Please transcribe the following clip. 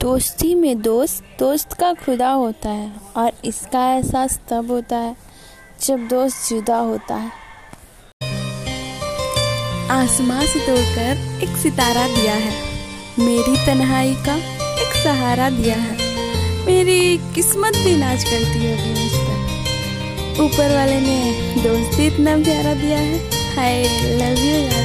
दोस्ती में दोस्त दोस्त का खुदा होता है और इसका एहसास तब होता है जब दोस्त जुदा होता है। आसमां से तोड़कर एक सितारा दिया है। मेरी तन्हाई का एक सहारा दिया है। मेरी किस्मत भी नाच करती है अभी मुझ पर। ऊपर वाले ने दोस्ती इतना प्यारा दिया है। हाय लव यू